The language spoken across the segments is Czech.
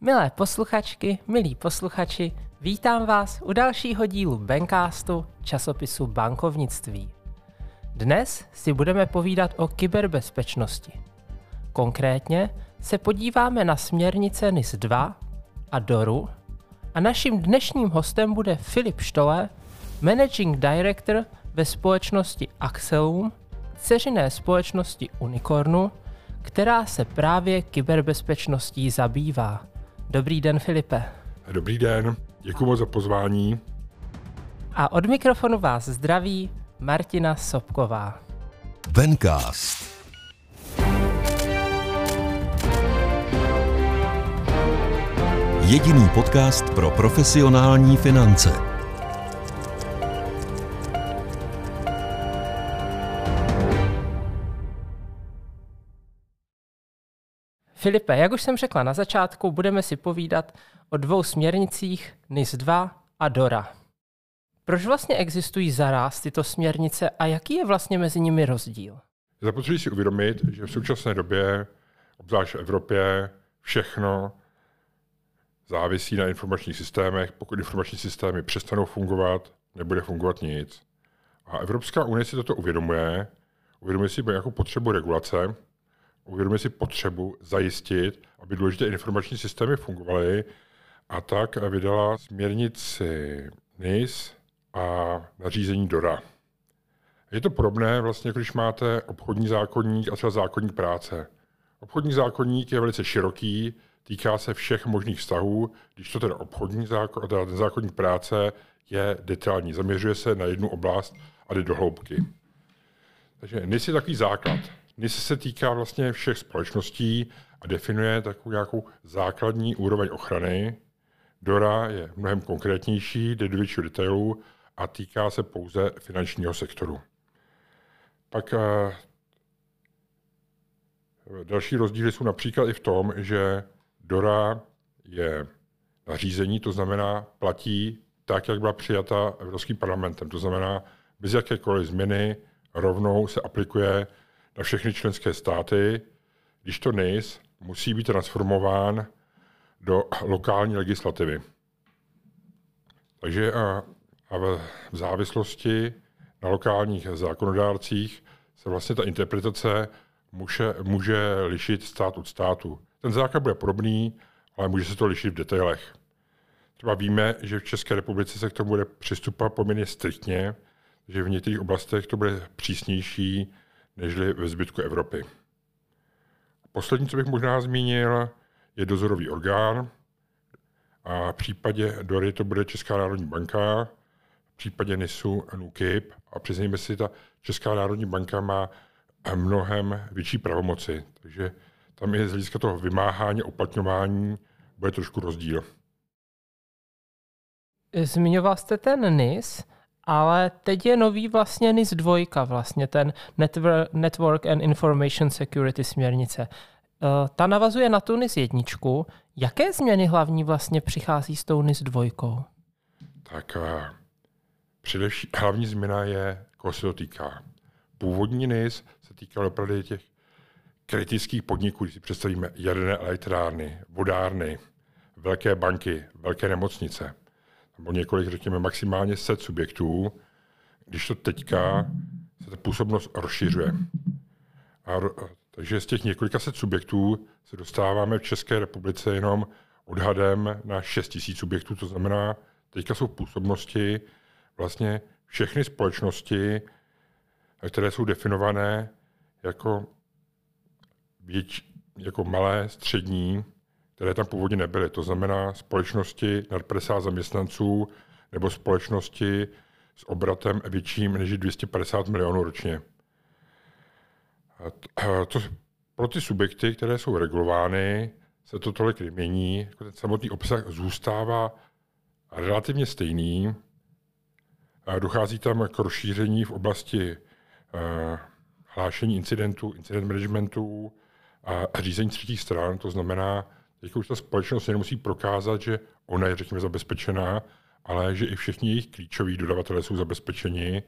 Milé posluchačky, milí posluchači, vítám vás u dalšího dílu Bankastu časopisu bankovnictví. Dnes si budeme povídat o kyberbezpečnosti. Konkrétně se podíváme na směrnice NIS 2 a DORu a naším dnešním hostem bude Filip Štole, Managing Director ve společnosti Axelum, dceřiné společnosti Unicornu, která se právě kyberbezpečností zabývá. Dobrý den, Filipe. Dobrý den, děkuji moc za pozvání. A od mikrofonu vás zdraví Martina Sobková. Vencast. Jediný podcast pro profesionální finance. Filipe, jak už jsem řekla na začátku, budeme si povídat o dvou směrnicích NIS 2 a DORA. Proč vlastně existují zaraz tyto směrnice a jaký je vlastně mezi nimi rozdíl? Zapotřebí si uvědomit, že v současné době, obzvlášť v Evropě, všechno závisí na informačních systémech. Pokud informační systémy přestanou fungovat, nebude fungovat nic. A Evropská unie si toto uvědomuje, uvědomuje si nějakou potřebu regulace, uvědomuje si potřebu zajistit, aby důležité informační systémy fungovaly a tak vydala směrnici NIS a nařízení DORA. Je to podobné, vlastně, když máte obchodní zákonník a třeba zákonník práce. Obchodní zákonník je velice široký, týká se všech možných vztahů, když to ten obchodní zákon, ten zákonník práce je detailní, zaměřuje se na jednu oblast a jde do hloubky. Takže NIS je takový základ. NIS se týká vlastně všech společností a definuje takovou nějakou základní úroveň ochrany. DORA je mnohem konkrétnější, jde do většího detailu a týká se pouze finančního sektoru. Pak uh, další rozdíly jsou například i v tom, že DORA je nařízení, to znamená platí tak, jak byla přijata Evropským parlamentem. To znamená, bez jakékoliv změny rovnou se aplikuje na všechny členské státy, když to NIS musí být transformován do lokální legislativy. Takže a, a v závislosti na lokálních zákonodárcích se vlastně ta interpretace může, může lišit stát od státu. Ten základ bude podobný, ale může se to lišit v detailech. Třeba víme, že v České republice se k tomu bude přistupovat poměrně striktně, že v některých oblastech to bude přísnější než ve zbytku Evropy. Poslední, co bych možná zmínil, je dozorový orgán. A v případě DORY to bude Česká národní banka, v případě NISu NUKIP. A přiznejme si, ta Česká národní banka má mnohem větší pravomoci. Takže tam je z hlediska toho vymáhání, uplatňování bude trošku rozdíl. Zmiňoval jste ten NIS. Ale teď je nový vlastně NIS 2, vlastně ten Network and Information Security směrnice. Eh, ta navazuje na tu NIS 1. Jaké změny hlavní vlastně přichází s tou NIS 2? Tak eh, především hlavní změna je, koho se to týká. Původní NIS se týkal opravdu těch kritických podniků, když si představíme jaderné elektrárny, vodárny, velké banky, velké nemocnice nebo několik, řekněme, maximálně set subjektů, když to teďka se ta působnost rozšiřuje. A, takže z těch několika set subjektů se dostáváme v České republice jenom odhadem na 6 000 subjektů, to znamená, teďka jsou v působnosti vlastně všechny společnosti, které jsou definované jako, věč, jako malé, střední, které tam původně nebyly. To znamená společnosti nad 50 zaměstnanců nebo společnosti s obratem větším než 250 milionů ročně. To, pro ty subjekty, které jsou regulovány, se to tolik nemění. Jako ten samotný obsah zůstává relativně stejný. Dochází tam k rozšíření v oblasti hlášení incidentů, incident managementu a řízení třetích stran. To znamená, Teď už ta společnost nemusí prokázat, že ona je, řekněme, zabezpečená, ale že i všichni jejich klíčoví dodavatelé jsou zabezpečeni.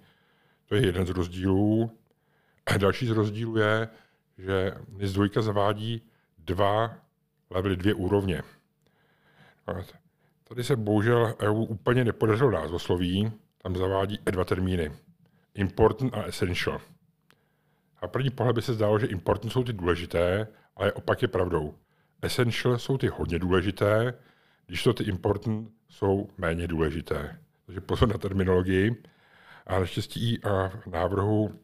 To je jeden z rozdílů. A další z rozdílů je, že NIS 2 zavádí dva levely, dvě úrovně. Tady se bohužel EU úplně nepodařilo názvosloví, tam zavádí dva termíny. Important a essential. A první pohled by se zdálo, že important jsou ty důležité, ale opak je pravdou. Essential jsou ty hodně důležité, když to ty important jsou méně důležité. Takže pozor na terminologii. A naštěstí i v návrhu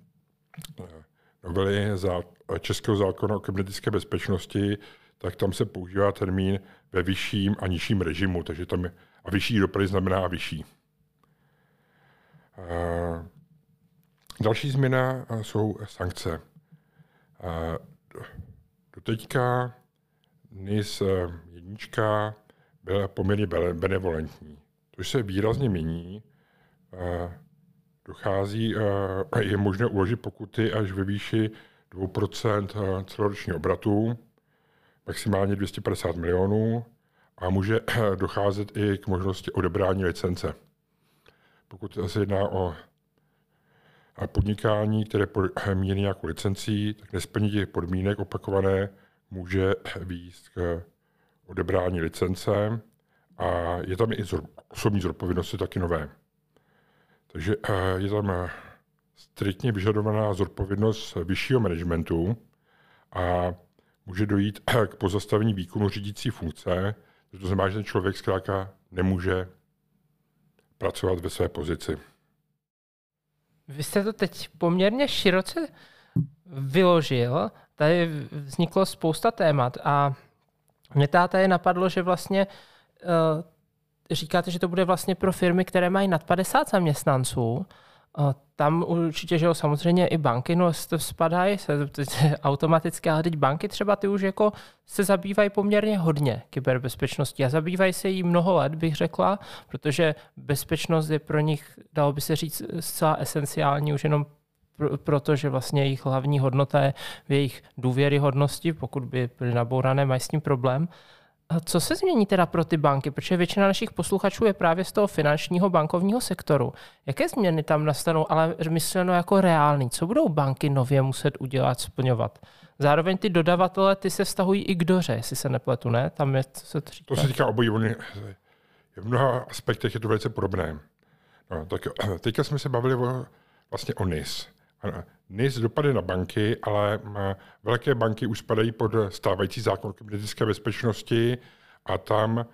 eh, novely za Českého zákona o kybernetické bezpečnosti, tak tam se používá termín ve vyšším a nižším režimu, takže tam je, a vyšší dopady znamená a vyšší. A další změna jsou sankce. A doteďka NIS jednička byla poměrně benevolentní. To se výrazně mění. Dochází, je možné uložit pokuty až ve výši 2% celoročního obratu, maximálně 250 milionů a může docházet i k možnosti odebrání licence. Pokud se jedná o podnikání, které míří nějakou licencí, tak nesplní těch podmínek opakované může výjist k odebrání licence a je tam i osobní zodpovědnosti taky nové. Takže je tam striktně vyžadovaná zodpovědnost vyššího managementu a může dojít k pozastavení výkonu řídící funkce, to znamená, že ten člověk zkrátka nemůže pracovat ve své pozici. Vy jste to teď poměrně široce vyložil. Tady vzniklo spousta témat a mě tady napadlo, že vlastně uh, říkáte, že to bude vlastně pro firmy, které mají nad 50 zaměstnanců, tam určitě, že jo, samozřejmě i banky no, spadají se, automaticky, ale teď banky třeba ty už jako se zabývají poměrně hodně kyberbezpečností a zabývají se jí mnoho let, bych řekla, protože bezpečnost je pro nich, dalo by se říct, zcela esenciální už jenom proto, že vlastně jejich hlavní hodnota je v jejich důvěryhodnosti, pokud by byly nabourané, mají s tím problém. Co se změní teda pro ty banky? Protože většina našich posluchačů je právě z toho finančního bankovního sektoru. Jaké změny tam nastanou, ale myšleno jako reální? Co budou banky nově muset udělat, splňovat? Zároveň ty dodavatele, ty se vztahují i k doře, jestli se nepletu, ne? Tam je, co se to říká. To se týká obojí. V mnoha aspektech je to velice podobné. No, tak teďka jsme se bavili o, vlastně o NIS. NIS dopady na banky, ale velké banky už spadají pod stávající zákon kybernetické bezpečnosti a tam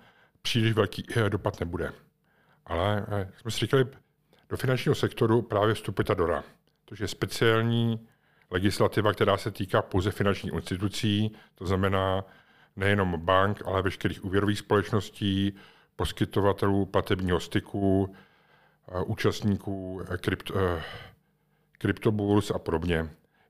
příliš velký eh, dopad nebude. Ale eh, jsme si říkali, do finančního sektoru právě vstupuje ta DORA, To je speciální legislativa, která se týká pouze finančních institucí, to znamená nejenom bank, ale veškerých úvěrových společností, poskytovatelů platebního styku, eh, účastníků krypto, kryptoburs a podobně.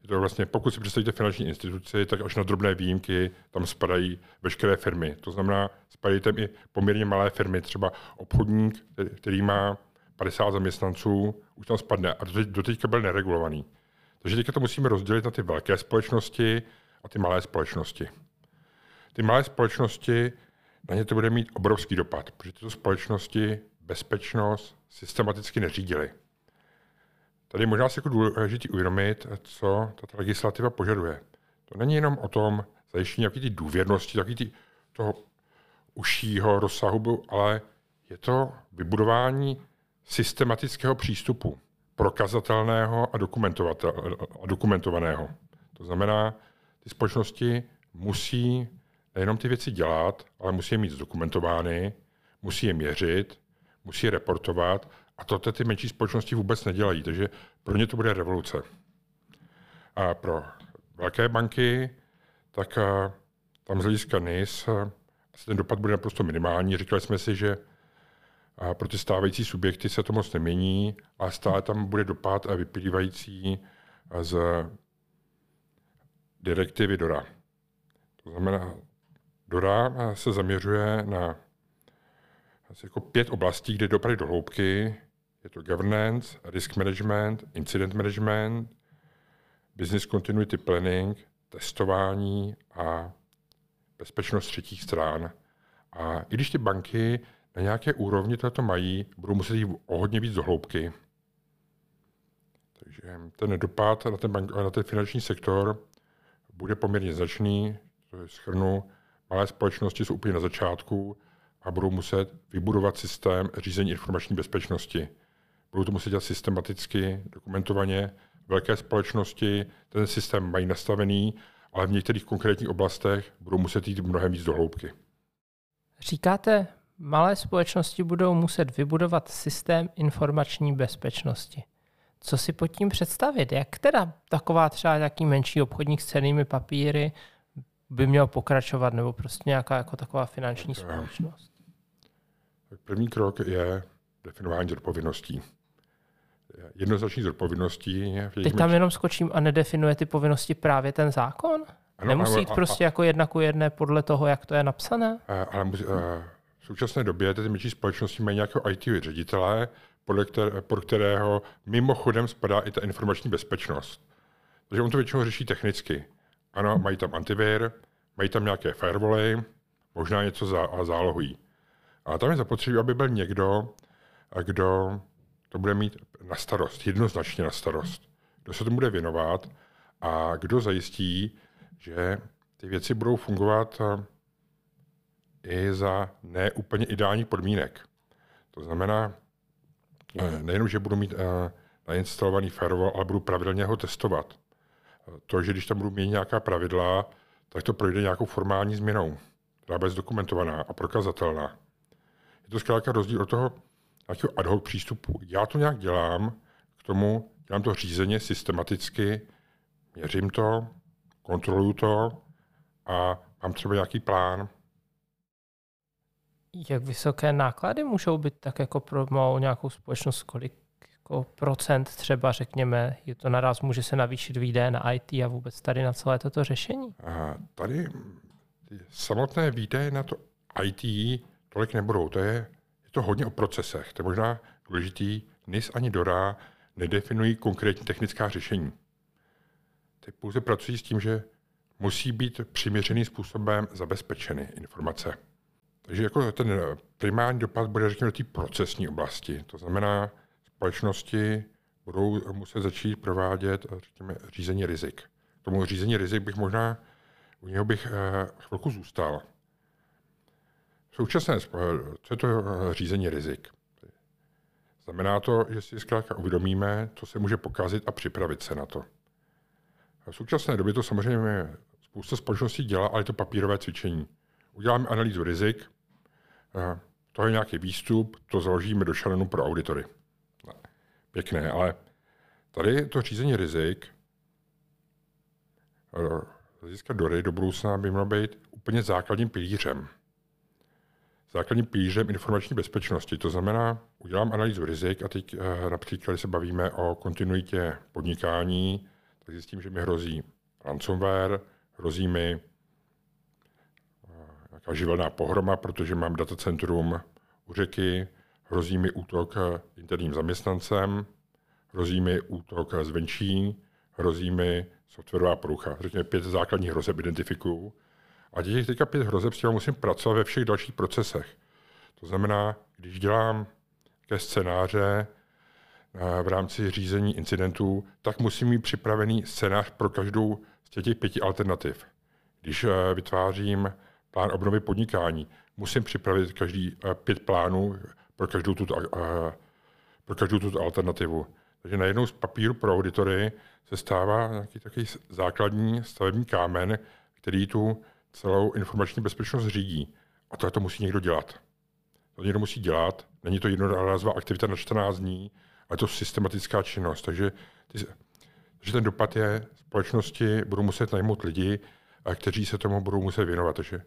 Je to vlastně, pokud si představíte finanční instituci, tak až na drobné výjimky tam spadají veškeré firmy. To znamená, spadají tam i poměrně malé firmy, třeba obchodník, který má 50 zaměstnanců, už tam spadne a doteďka byl neregulovaný. Takže teďka to musíme rozdělit na ty velké společnosti a ty malé společnosti. Ty malé společnosti, na ně to bude mít obrovský dopad, protože tyto společnosti bezpečnost systematicky neřídily. Tady možná si jako důležitý uvědomit, co ta legislativa požaduje. To není jenom o tom zajištění nějaké ty důvěrnosti, takový ty, toho užšího rozsahu, ale je to vybudování systematického přístupu, prokazatelného a, a dokumentovaného. To znamená, ty společnosti musí nejenom ty věci dělat, ale musí je mít zdokumentovány, musí je měřit, musí je reportovat a to ty menší společnosti vůbec nedělají, takže pro ně to bude revoluce. A pro velké banky, tak tam z hlediska NIS asi ten dopad bude naprosto minimální. Říkali jsme si, že pro ty stávající subjekty se to moc nemění, ale stále tam bude dopad a vyplývající z direktivy DORA. To znamená, DORA se zaměřuje na asi jako pět oblastí, kde dopady do hloubky. Je to governance, risk management, incident management, business continuity planning, testování a bezpečnost třetích stran. A i když ty banky na nějaké úrovni toto mají, budou muset jít o hodně víc do hloubky. Takže ten dopad na ten, bank, na ten finanční sektor bude poměrně značný. To je schrnu. Malé společnosti jsou úplně na začátku a budou muset vybudovat systém řízení informační bezpečnosti. Budou to muset dělat systematicky, dokumentovaně. Velké společnosti ten systém mají nastavený, ale v některých konkrétních oblastech budou muset jít mnohem víc do hloubky. Říkáte, malé společnosti budou muset vybudovat systém informační bezpečnosti. Co si pod tím představit? Jak teda taková třeba nějaký menší obchodník s cenými papíry by měl pokračovat, nebo prostě nějaká jako taková finanční společnost? První krok je definování zodpovědností. Jednoznačný zodpovědností. Teď tam jenom skočím a nedefinuje ty povinnosti právě ten zákon? Ano, Nemusí jít prostě a, jako jedna ku jedné podle toho, jak to je napsané? Ale musí, v současné době ty menší společnosti mají nějakého IT ředitele, podle které, pod kterého mimochodem spadá i ta informační bezpečnost. Takže on to většinou řeší technicky. Ano, mají tam antivir, mají tam nějaké firewally, možná něco zá, a zálohují. A tam je zapotřebí, aby byl někdo, kdo to bude mít na starost, jednoznačně na starost. Kdo se tomu bude věnovat a kdo zajistí, že ty věci budou fungovat eh, i za neúplně ideálních podmínek. To znamená, eh, nejenom, že budu mít eh, nainstalovaný firewall, ale budu pravidelně ho testovat. To, že když tam budu mít nějaká pravidla, tak to projde nějakou formální změnou, která bude zdokumentovaná a prokazatelná. Je to zkrátka rozdíl od toho nějakého ad hoc přístupu. Já to nějak dělám, k tomu dělám to řízeně, systematicky, měřím to, kontroluju to a mám třeba nějaký plán. Jak vysoké náklady můžou být tak jako pro malou nějakou společnost, kolik jako procent třeba řekněme, je to naraz může se navýšit výdaje na IT a vůbec tady na celé toto řešení? A tady samotné výdaje na to IT tolik nebudou. To je, je to hodně o procesech. To je možná důležitý. NIS ani DORA nedefinují konkrétní technická řešení. Ty pouze pracují s tím, že musí být přiměřeným způsobem zabezpečeny informace. Takže jako ten primární dopad bude, řekněme, do té procesní oblasti. To znamená, společnosti budou muset začít provádět, řekněme, řízení rizik. K tomu řízení rizik bych možná, u něho bych eh, chvilku zůstal. Současné, co je to eh, řízení rizik? Znamená to, že si zkrátka uvědomíme, co se může pokazit a připravit se na to. V současné době to samozřejmě spousta společností dělá, ale je to papírové cvičení. Uděláme analýzu rizik, eh, to je nějaký výstup, to založíme do šalenu pro auditory. Pěkné, ale tady to řízení rizik, eh, získat dory do budoucna by mělo být úplně základním pilířem. Základním pilířem informační bezpečnosti. To znamená, udělám analýzu rizik a teď eh, například, když se bavíme o kontinuitě podnikání, tak zjistím, že mi hrozí ransomware, hrozí mi eh, nějaká živelná pohroma, protože mám datacentrum u řeky, hrozí mi útok interním zaměstnancem, hrozí mi útok zvenčí, hrozí mi softwarová porucha. Řekněme pět základních hrozeb identifikuju. A těch teďka pět hrozeb s těma musím pracovat ve všech dalších procesech. To znamená, když dělám ke scénáře v rámci řízení incidentů, tak musím mít připravený scénář pro každou z těch pěti alternativ. Když eh, vytvářím plán obnovy podnikání, musím připravit každý eh, pět plánů pro každou tuto, eh, pro každou tuto alternativu. Takže najednou z papíru pro auditory se stává nějaký takový základní stavební kámen, který tu celou informační bezpečnost řídí. A to, to musí někdo dělat. To někdo musí dělat. Není to jednorázová aktivita na 14 dní, ale to systematická činnost. Takže, ty, takže ten dopad je, společnosti budou muset najmout lidi, a kteří se tomu budou muset věnovat. Takže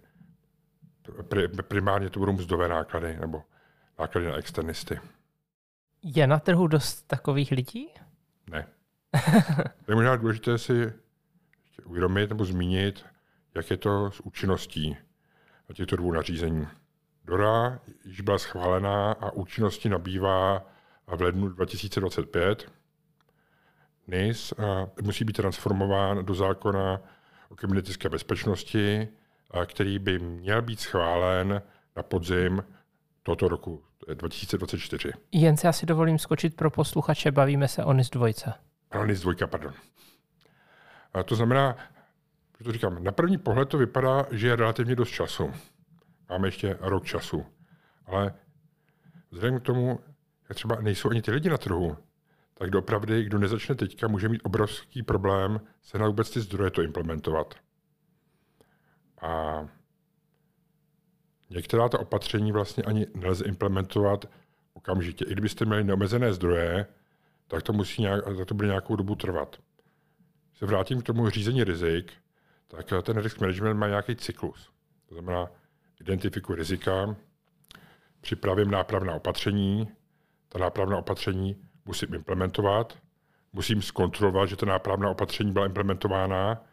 primárně to budou mzdové náklady nebo náklady na externisty. Je na trhu dost takových lidí? Ne. je možná důležité si uvědomit nebo zmínit, jak je to s účinností těchto dvou nařízení. DORA již byla schválená a účinnosti nabývá v lednu 2025. NIS musí být transformován do zákona o kybernetické bezpečnosti, který by měl být schválen na podzim tohoto roku 2024. Jen si asi dovolím skočit pro posluchače, bavíme se o NIS 2. Ano, NIS 2, pardon. A to znamená, to říkám, na první pohled to vypadá, že je relativně dost času. Máme ještě rok času. Ale vzhledem k tomu, jak třeba nejsou ani ty lidi na trhu, tak doopravdy, kdo nezačne teďka, může mít obrovský problém se na vůbec ty zdroje to implementovat. A některá ta opatření vlastně ani nelze implementovat okamžitě. I kdybyste měli neomezené zdroje, tak to, musí nějak, tak to bude nějakou dobu trvat. Se vrátím k tomu řízení rizik, tak ten risk management má nějaký cyklus. To znamená, identifikuji rizika, připravím nápravná opatření, ta nápravná opatření musím implementovat, musím zkontrolovat, že ta nápravná opatření byla implementována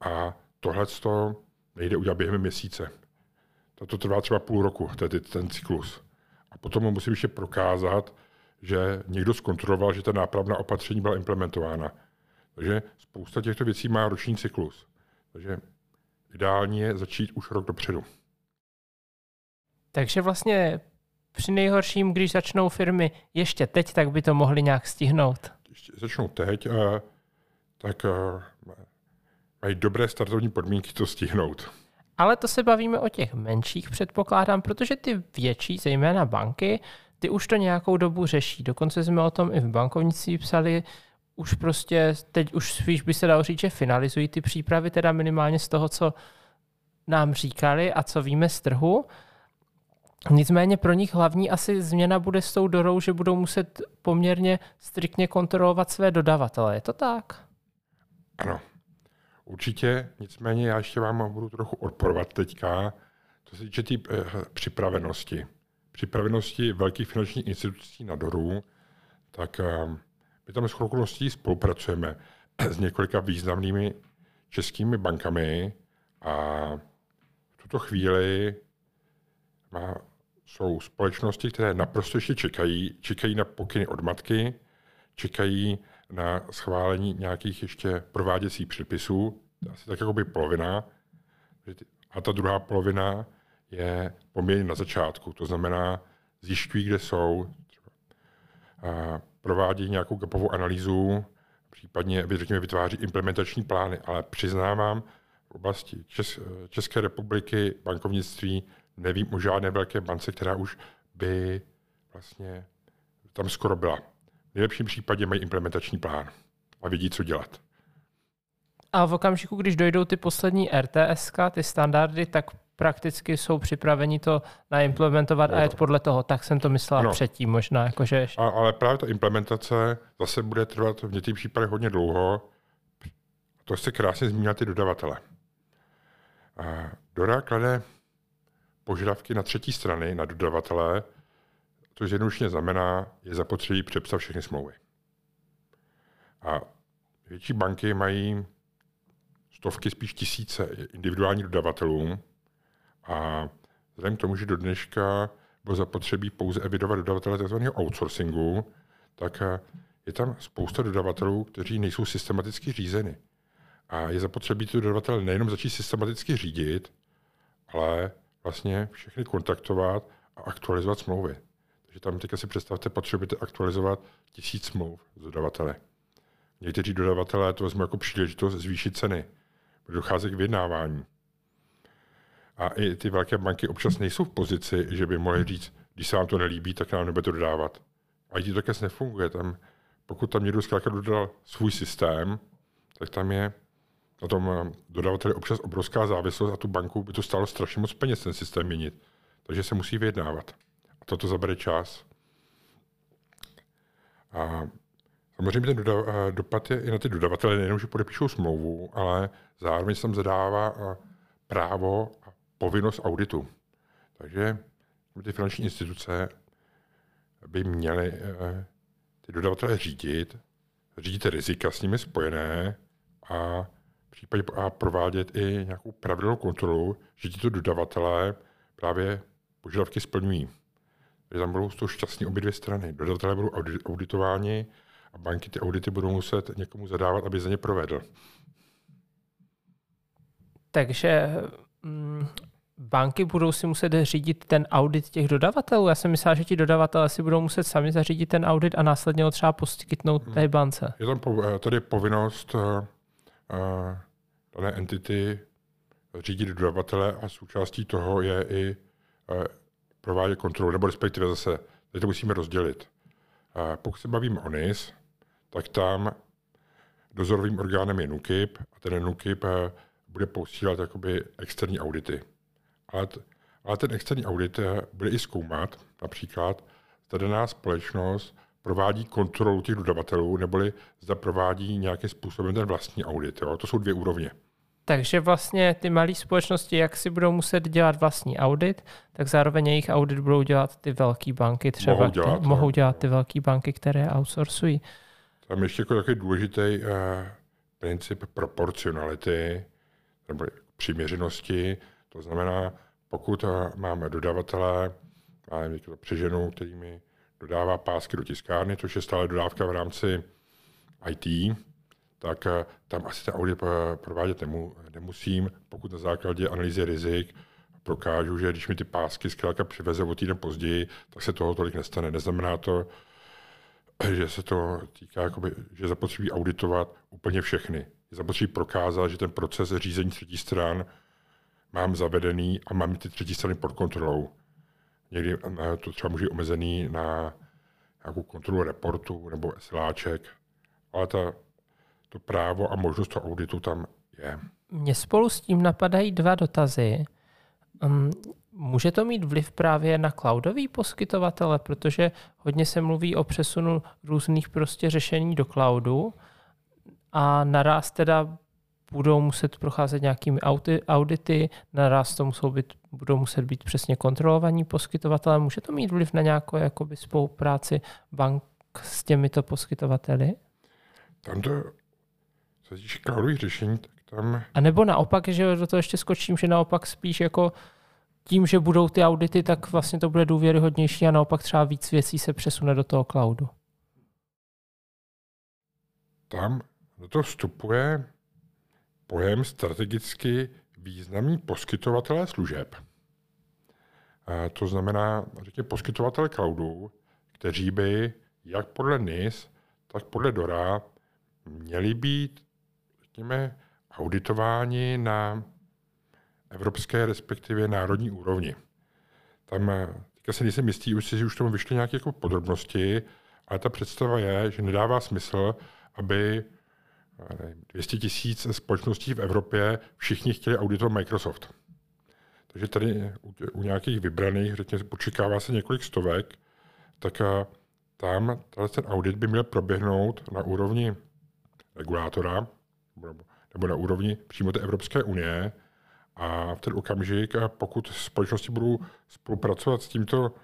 a tohle nejde udělat během měsíce. To trvá třeba půl roku, tedy ten cyklus. A potom musím ještě prokázat, že někdo zkontroloval, že ta nápravná opatření byla implementována. Takže spousta těchto věcí má roční cyklus. Takže ideální je začít už rok dopředu. Takže vlastně při nejhorším, když začnou firmy ještě teď, tak by to mohli nějak stihnout. Když začnou teď, a, tak a, mají dobré startovní podmínky to stihnout. Ale to se bavíme o těch menších, předpokládám, protože ty větší, zejména banky, ty už to nějakou dobu řeší. Dokonce jsme o tom i v bankovnictví psali, už prostě, teď už spíš by se dalo říct, že finalizují ty přípravy, teda minimálně z toho, co nám říkali a co víme z trhu. Nicméně pro nich hlavní asi změna bude s tou dorou, že budou muset poměrně striktně kontrolovat své dodavatele. Je to tak? Ano, určitě. Nicméně já ještě vám budu trochu odporovat teďka, co se týče té eh, připravenosti. Připravenosti velkých finančních institucí na doru, tak eh, my tam s okolností spolupracujeme s několika významnými českými bankami a v tuto chvíli má, jsou společnosti, které naprosto ještě čekají, čekají na pokyny od matky, čekají na schválení nějakých ještě prováděcích předpisů, asi tak jako by polovina. A ta druhá polovina je poměrně na začátku, to znamená zjišťují, kde jsou, a provádějí nějakou gapovou analýzu, případně řekněme, vytváří implementační plány, ale přiznávám, v oblasti Čes- České republiky bankovnictví nevím o žádné velké bance, která už by vlastně tam skoro byla. V nejlepším případě mají implementační plán a vědí, co dělat. A v okamžiku, když dojdou ty poslední RTS, ty standardy, tak prakticky jsou připraveni to naimplementovat a jet podle toho. Tak jsem to myslel no. předtím možná. Jakože... A, ale právě ta implementace zase bude trvat v některých případech hodně dlouho. To se krásně zmínil ty dodavatele. A Dora klade požadavky na třetí strany, na dodavatele, to jednoduše znamená, je zapotřebí přepsat všechny smlouvy. A větší banky mají stovky, spíš tisíce individuálních dodavatelů a vzhledem k tomu, že do dneška bylo zapotřebí pouze evidovat dodavatele tzv. outsourcingu, tak je tam spousta dodavatelů, kteří nejsou systematicky řízeny. A je zapotřebí ty dodavatele nejenom začít systematicky řídit, ale vlastně všechny kontaktovat a aktualizovat smlouvy. Takže tam teďka si představte, potřebujete aktualizovat tisíc smluv z dodavatele. Někteří dodavatelé to vezmou jako příležitost zvýšit ceny. Dochází k vyjednávání. A i ty velké banky občas nejsou v pozici, že by mohly říct, když se vám to nelíbí, tak nám nebude to dodávat. A ti to také nefunguje. Tam, pokud tam někdo zkrátka dodal svůj systém, tak tam je na tom eh, dodavateli občas obrovská závislost a tu banku by to stálo strašně moc peněz ten systém měnit. Takže se musí vyjednávat. A toto zabere čas. A samozřejmě ten doda- eh, dopad je i na ty dodavatele, nejenom, že podepíšou smlouvu, ale zároveň se tam zadává eh, právo povinnost auditu. Takže ty finanční instituce by měly ty dodavatele řídit, řídit rizika s nimi spojené a případě a provádět i nějakou pravidelnou kontrolu, že tito dodavatelé právě požadavky splňují. Takže tam budou z toho šťastní obě dvě strany. Dodavatelé budou auditováni a banky ty audity budou muset někomu zadávat, aby za ně provedl. Takže banky budou si muset řídit ten audit těch dodavatelů. Já jsem myslel, že ti dodavatelé si budou muset sami zařídit ten audit a následně ho třeba poskytnout té hmm. bance. Je tam tady povinnost uh, dané entity řídit dodavatele a součástí toho je i provádět kontrolu, nebo respektive zase, teď to musíme rozdělit. Pokud se bavíme o NIS, tak tam dozorovým orgánem je NUKIP a ten NUKIP eh, bude posílat jakoby externí audity. Ale, t- ale ten externí audit eh, bude i zkoumat například, zda daná společnost provádí kontrolu těch dodavatelů, neboli zda provádí nějakým způsobem ten vlastní audit. Jo? To jsou dvě úrovně. Takže vlastně ty malé společnosti, jak si budou muset dělat vlastní audit, tak zároveň jejich audit budou dělat ty velké banky třeba. Mohou dělat, ty, mohou dělat ty velké banky, které outsourcují. Tam ještě jako takový důležitý uh, princip proporcionality nebo přiměřenosti. To znamená, pokud uh, máme dodavatele, máme to přeženu, který mi dodává pásky do tiskárny, což je stále dodávka v rámci IT, tak uh, tam asi ten audit uh, provádět nemu, nemusím, pokud na základě analýzy rizik prokážu, že když mi ty pásky zkrátka přiveze o týden později, tak se toho tolik nestane. Neznamená to, že se to týká, jakoby, že zapotřebí auditovat úplně všechny. Je zapotřebí prokázat, že ten proces řízení třetí stran mám zavedený a mám ty třetí strany pod kontrolou. Někdy eh, to třeba může omezený na nějakou kontrolu reportu nebo SLáček, ale ta, to právo a možnost toho auditu tam je. Mně spolu s tím napadají dva dotazy. Um, může to mít vliv právě na cloudový poskytovatele, protože hodně se mluví o přesunu různých prostě řešení do cloudu a naraz teda budou muset procházet nějakými audity, naraz to musou být, budou muset být přesně kontrolovaní poskytovatelé. Může to mít vliv na nějakou jakoby, spolupráci bank s těmito poskytovateli? Tam to, co se týče cloudových řešení, tak tam... A nebo naopak, že do toho ještě skočím, že naopak spíš jako tím, že budou ty audity, tak vlastně to bude důvěryhodnější a naopak třeba víc věcí se přesune do toho cloudu. Tam do toho vstupuje pojem strategicky významní poskytovatelé služeb. A to znamená, řekněme, poskytovatele cloudu, kteří by jak podle NIS, tak podle DORA měli být, řekněme, auditováni na evropské, respektive národní úrovni. Tam teďka se nejsem jistý, už si už tomu vyšly nějaké jako podrobnosti, ale ta představa je, že nedává smysl, aby 200 tisíc společností v Evropě všichni chtěli auditovat Microsoft. Takže tady u, nějakých vybraných, řekněme, počekává se několik stovek, tak tam ten audit by měl proběhnout na úrovni regulátora nebo na úrovni přímo té Evropské unie, a v ten okamžik, pokud společnosti budou spolupracovat s tímto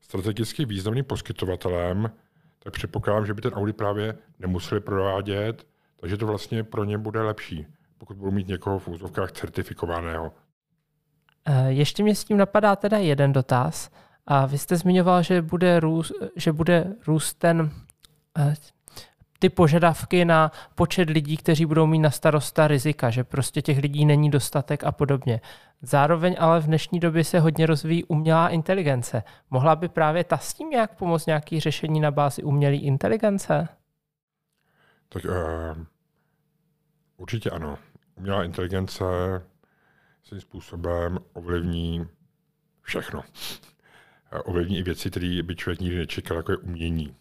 strategicky významným poskytovatelem, tak předpokládám, že by ten audit právě nemuseli provádět, takže to vlastně pro ně bude lepší, pokud budou mít někoho v úzovkách certifikovaného. E, ještě mě s tím napadá teda jeden dotaz. A vy jste zmiňoval, že bude růst, že bude růst ten e, ty požadavky na počet lidí, kteří budou mít na starosta rizika, že prostě těch lidí není dostatek a podobně. Zároveň ale v dnešní době se hodně rozvíjí umělá inteligence. Mohla by právě ta s tím nějak pomoct nějaký řešení na bázi umělé inteligence? Tak uh, určitě ano. Umělá inteligence svým způsobem ovlivní všechno. Ovlivní i věci, které by člověk nikdy nečekal, jako je umění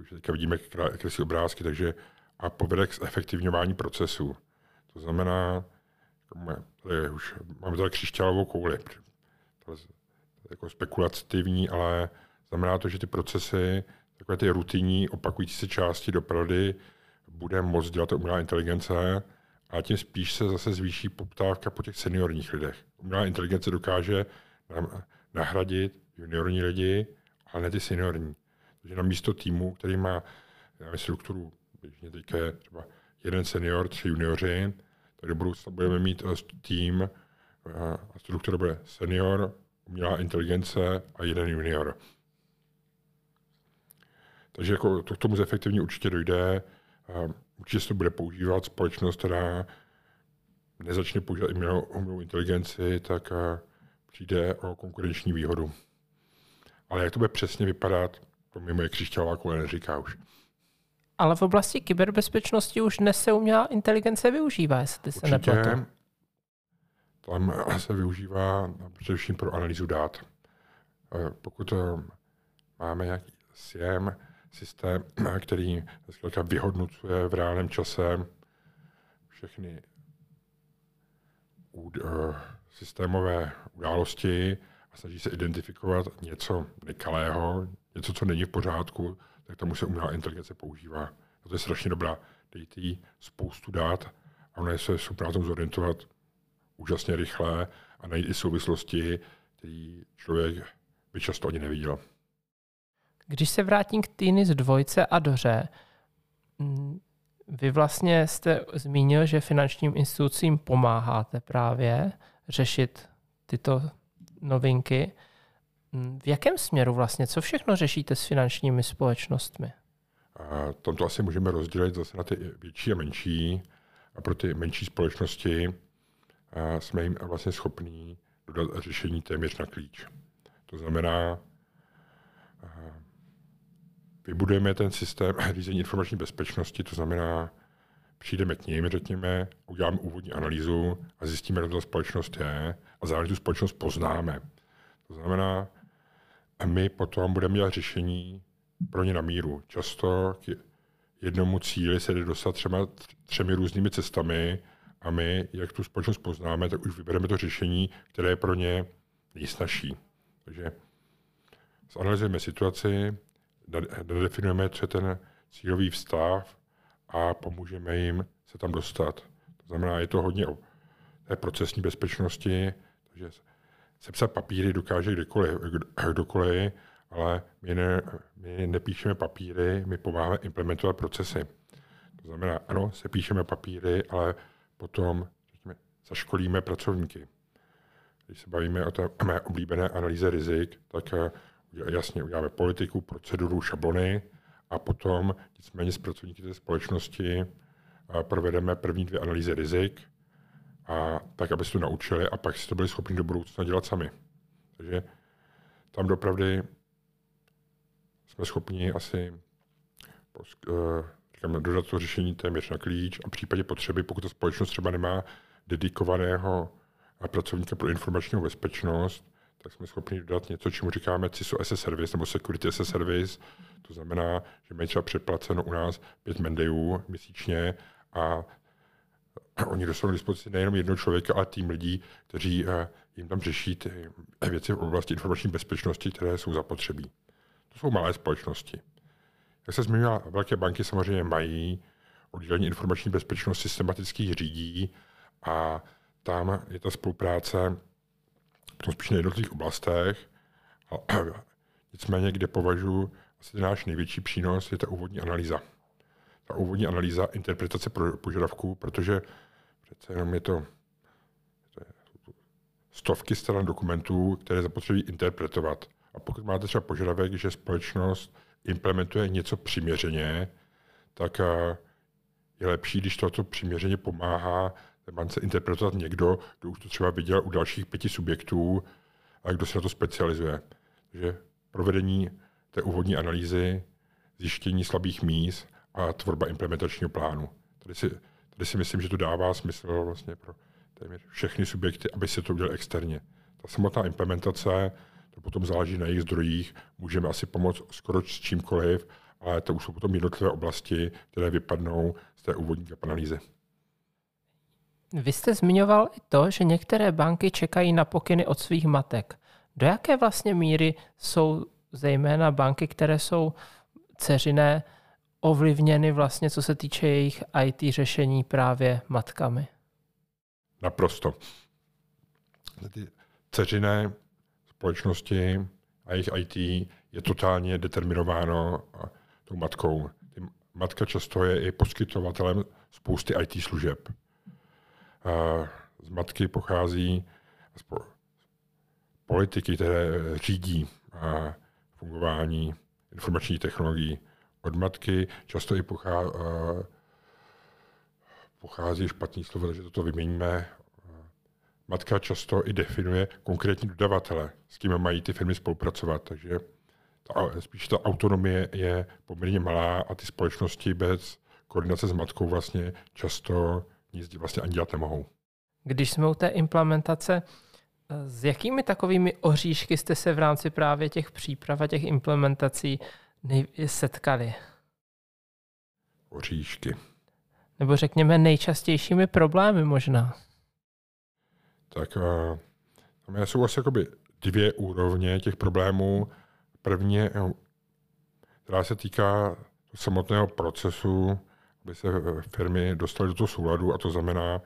už teďka vidíme kresy obrázky, takže a povede k zefektivňování procesu. To znamená, tady už máme tady křišťálovou kouli. To je jako spekulativní, ale znamená to, že ty procesy, takové ty rutinní, opakující se části dopravy, bude moct dělat umělá inteligence a tím spíš se zase zvýší poptávka po těch seniorních lidech. Umělá inteligence dokáže nahradit juniorní lidi, ale ne ty seniorní. Takže na místo týmu, který má já strukturu, běžně teďka je třeba jeden senior, tři junioři, do budoucna budeme mít eh, tým eh, a struktura bude senior, umělá inteligence a jeden junior. Takže jako to k tomu zefektivně určitě dojde. Určitě se to bude používat společnost, která nezačne používat umělou inteligenci, tak eh, přijde o konkurenční výhodu. Ale jak to bude přesně vypadat, to mi moje křišťálová koule neříká už. Ale v oblasti kyberbezpečnosti už dnes se umělá inteligence využívá, jestli se nepletu. Tam se využívá především pro analýzu dát. eh, pokud eh, máme nějaký SIEM, systém, který vyhodnocuje v reálném čase všechny systémové události a snaží se identifikovat něco nekalého, něco, co není v pořádku, tak tomu se umělá inteligence používá. A to je strašně dobrá. Dejte jí spoustu dát a ona se super na tom zorientovat úžasně rychle a najít i souvislosti, které člověk by často ani neviděl. Když se vrátím k týny z dvojce a doře, mm, vy vlastně jste zmínil, že finančním institucím pomáháte právě řešit tyto novinky. Mm, v jakém směru vlastně, co všechno řešíte s finančními společnostmi? A tomto asi můžeme rozdělit zase na ty větší a menší. A pro ty menší společnosti jsme jim vlastně schopní dodat řešení téměř na klíč. To znamená, vybudujeme ten systém řízení informační bezpečnosti, to znamená, přijdeme k ním, řekněme, uděláme úvodní analýzu a zjistíme, kdo ta společnost je a zároveň tu společnost poznáme. To znamená, my potom budeme dělat řešení pro ně na míru. Často k jednomu cíli se jde dostat třeba třemi různými cestami a my, jak tu společnost poznáme, tak už vybereme to řešení, které je pro ně nejsnažší. Takže zanalizujeme situaci, nadefinujeme, co je ten cílový vztah a pomůžeme jim se tam dostat. To znamená, je to hodně o té procesní bezpečnosti, takže sepsat papíry dokáže kdokoliv, kdokoliv ale my, ne, my nepíšeme papíry, my pomáháme implementovat procesy. To znamená, ano, se píšeme papíry, ale potom řekněme, zaškolíme pracovníky. Když se bavíme o té mé oblíbené analýze rizik, tak eh, jasně uděláme politiku, proceduru, šablony a potom nicméně s pracovníky té společnosti eh, provedeme první dvě analýzy rizik, a tak, aby se to naučili a pak si to byli schopni do budoucna dělat sami. Takže tam dopravdy jsme schopni asi eh, říkám, dodat to řešení téměř na klíč a v případě potřeby, pokud ta společnost třeba nemá dedikovaného pracovníka pro informační bezpečnost, tak jsme schopni dodat něco, čemu říkáme CISO as a service nebo Security as a service. To znamená, že mají třeba předplaceno u nás pět mendejů měsíčně a oni dostanou k dispozici nejenom jednoho člověka, ale tým lidí, kteří eh, jim tam řeší ty věci v oblasti informační bezpečnosti, které jsou zapotřebí. To jsou malé společnosti. Jak se zmínila, velké banky samozřejmě mají oddělení informační bezpečnost systematických řídí a tam je ta spolupráce v tom spíš na jednotlivých oblastech. A, nicméně, kde považuji asi náš největší přínos, je ta úvodní analýza. Ta úvodní analýza interpretace požadavků, protože přece jenom je to, to stovky stran dokumentů, které zapotřebí interpretovat. A pokud máte třeba požadavek, že společnost implementuje něco přiměřeně, tak eh, je lepší, když toto přiměřeně pomáhá bance interpretovat někdo, kdo už to třeba viděl u dalších pěti subjektů a kdo se na to specializuje. Takže provedení té úvodní analýzy, zjištění slabých míst a tvorba implementačního plánu. Tady si, tady si myslím, že to dává smysl vlastně pro téměř všechny subjekty, aby se to udělali externě. Ta samotná implementace to potom záleží na jejich zdrojích. Můžeme asi pomoct skoro s čímkoliv, ale to už jsou potom jednotlivé oblasti, které vypadnou z té úvodní analýzy. Vy jste zmiňoval i to, že některé banky čekají na pokyny od svých matek. Do jaké vlastně míry jsou zejména banky, které jsou ceřiné, ovlivněny vlastně, co se týče jejich IT řešení právě matkami? Naprosto. Ty ceřiné společnosti a jejich IT je totálně determinováno tou matkou. Matka často je i poskytovatelem spousty IT služeb. Z matky pochází politiky, které řídí fungování informačních technologií. Od matky často i pochází, pochází špatný slovo, takže toto vyměníme matka často i definuje konkrétní dodavatele, s kým mají ty firmy spolupracovat. Takže ta, spíš ta autonomie je poměrně malá a ty společnosti bez koordinace s matkou vlastně často nic vlastně ani dělat nemohou. Když jsme u té implementace, S jakými takovými oříšky jste se v rámci právě těch příprav a těch implementací setkali? Oříšky. Nebo řekněme nejčastějšími problémy možná. Tak uh, tam jsou asi jakoby dvě úrovně těch problémů. První, která se týká samotného procesu, aby se firmy dostaly do toho souladu, a to znamená,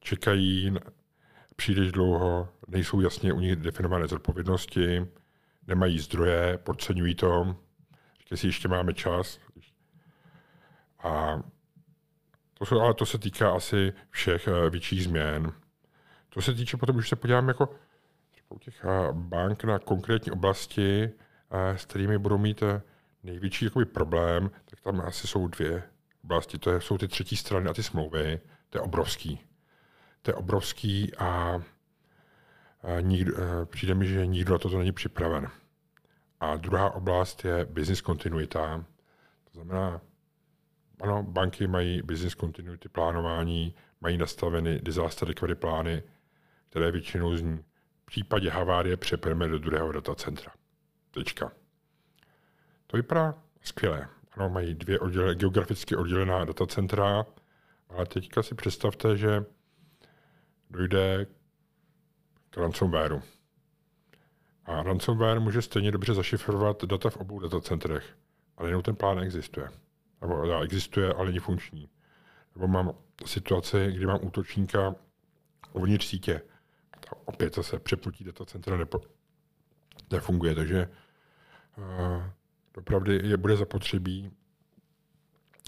čekají příliš dlouho, nejsou jasně u nich definované zodpovědnosti, nemají zdroje, podceňují to, říkají si, ještě máme čas. A to, jsou, ale to se týká asi všech eh, větších změn. To se týče potom, už se podíváme jako u těch eh, bank na konkrétní oblasti, eh, s kterými budou mít největší jakoby, problém, tak tam asi jsou dvě oblasti. To jsou ty třetí strany a ty smlouvy. To je obrovský to je obrovský a, a nikdo, a přijde mi, že nikdo na to není připraven. A druhá oblast je business kontinuita. To znamená, ano, banky mají business continuity plánování, mají nastaveny disaster recovery plány, které většinou zní v případě havárie přepereme do druhého datacentra. Tečka. To vypadá skvěle. Ano, mají dvě odděle, geograficky oddělená datacentra, ale teďka si představte, že dojde k ransomwareu. A ransomware může stejně dobře zašifrovat data v obou datacentrech, ale jenom ten plán existuje. Nebo existuje, ale není funkční. Nebo mám situaci, kdy mám útočníka uvnitř sítě. A opět zase přepnutí datacentra nepo, nefunguje, takže uh, dopravdy je bude zapotřebí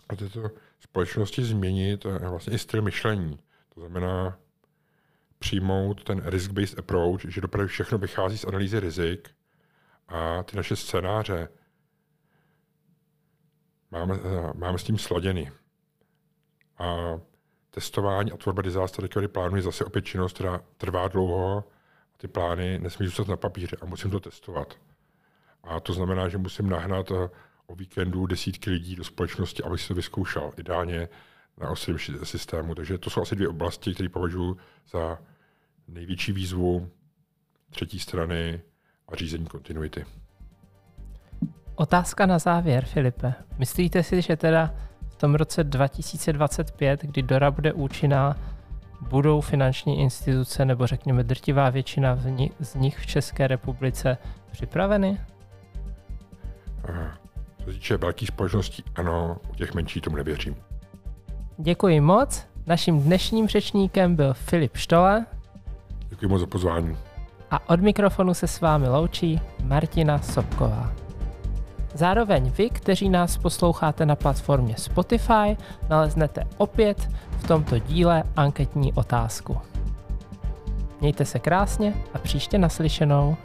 a této společnosti změnit uh, vlastně i styl myšlení. To znamená, přijmout ten risk-based approach, že dopravy všechno vychází z analýzy rizik a ty naše scénáře máme, máme s tím sladěny. A testování a tvorba disaster recovery plánu je zase opět činnost, která trvá dlouho a ty plány nesmí zůstat na papíře a musím to testovat. A to znamená, že musím nahnat eh, o víkendu desítky lidí do společnosti, aby si to vyzkoušel. Ideálně na ostrém systému. Takže to jsou asi dvě oblasti, které považuji za největší výzvu třetí strany a řízení kontinuity. Otázka na závěr, Filipe. Myslíte si, že teda v tom roce 2025, kdy DORA bude účinná, budou finanční instituce nebo řekněme drtivá většina z nich v České republice připraveny? Co se týče velkých společností, ano, u těch menší tomu nevěřím. Děkuji moc. Naším dnešním řečníkem byl Filip Štole. Děkuji moc za pozvání. A od mikrofonu se s vámi loučí Martina Sobková. Zároveň vy, kteří nás posloucháte na platformě Spotify, naleznete opět v tomto díle anketní otázku. Mějte se krásně a příště naslyšenou.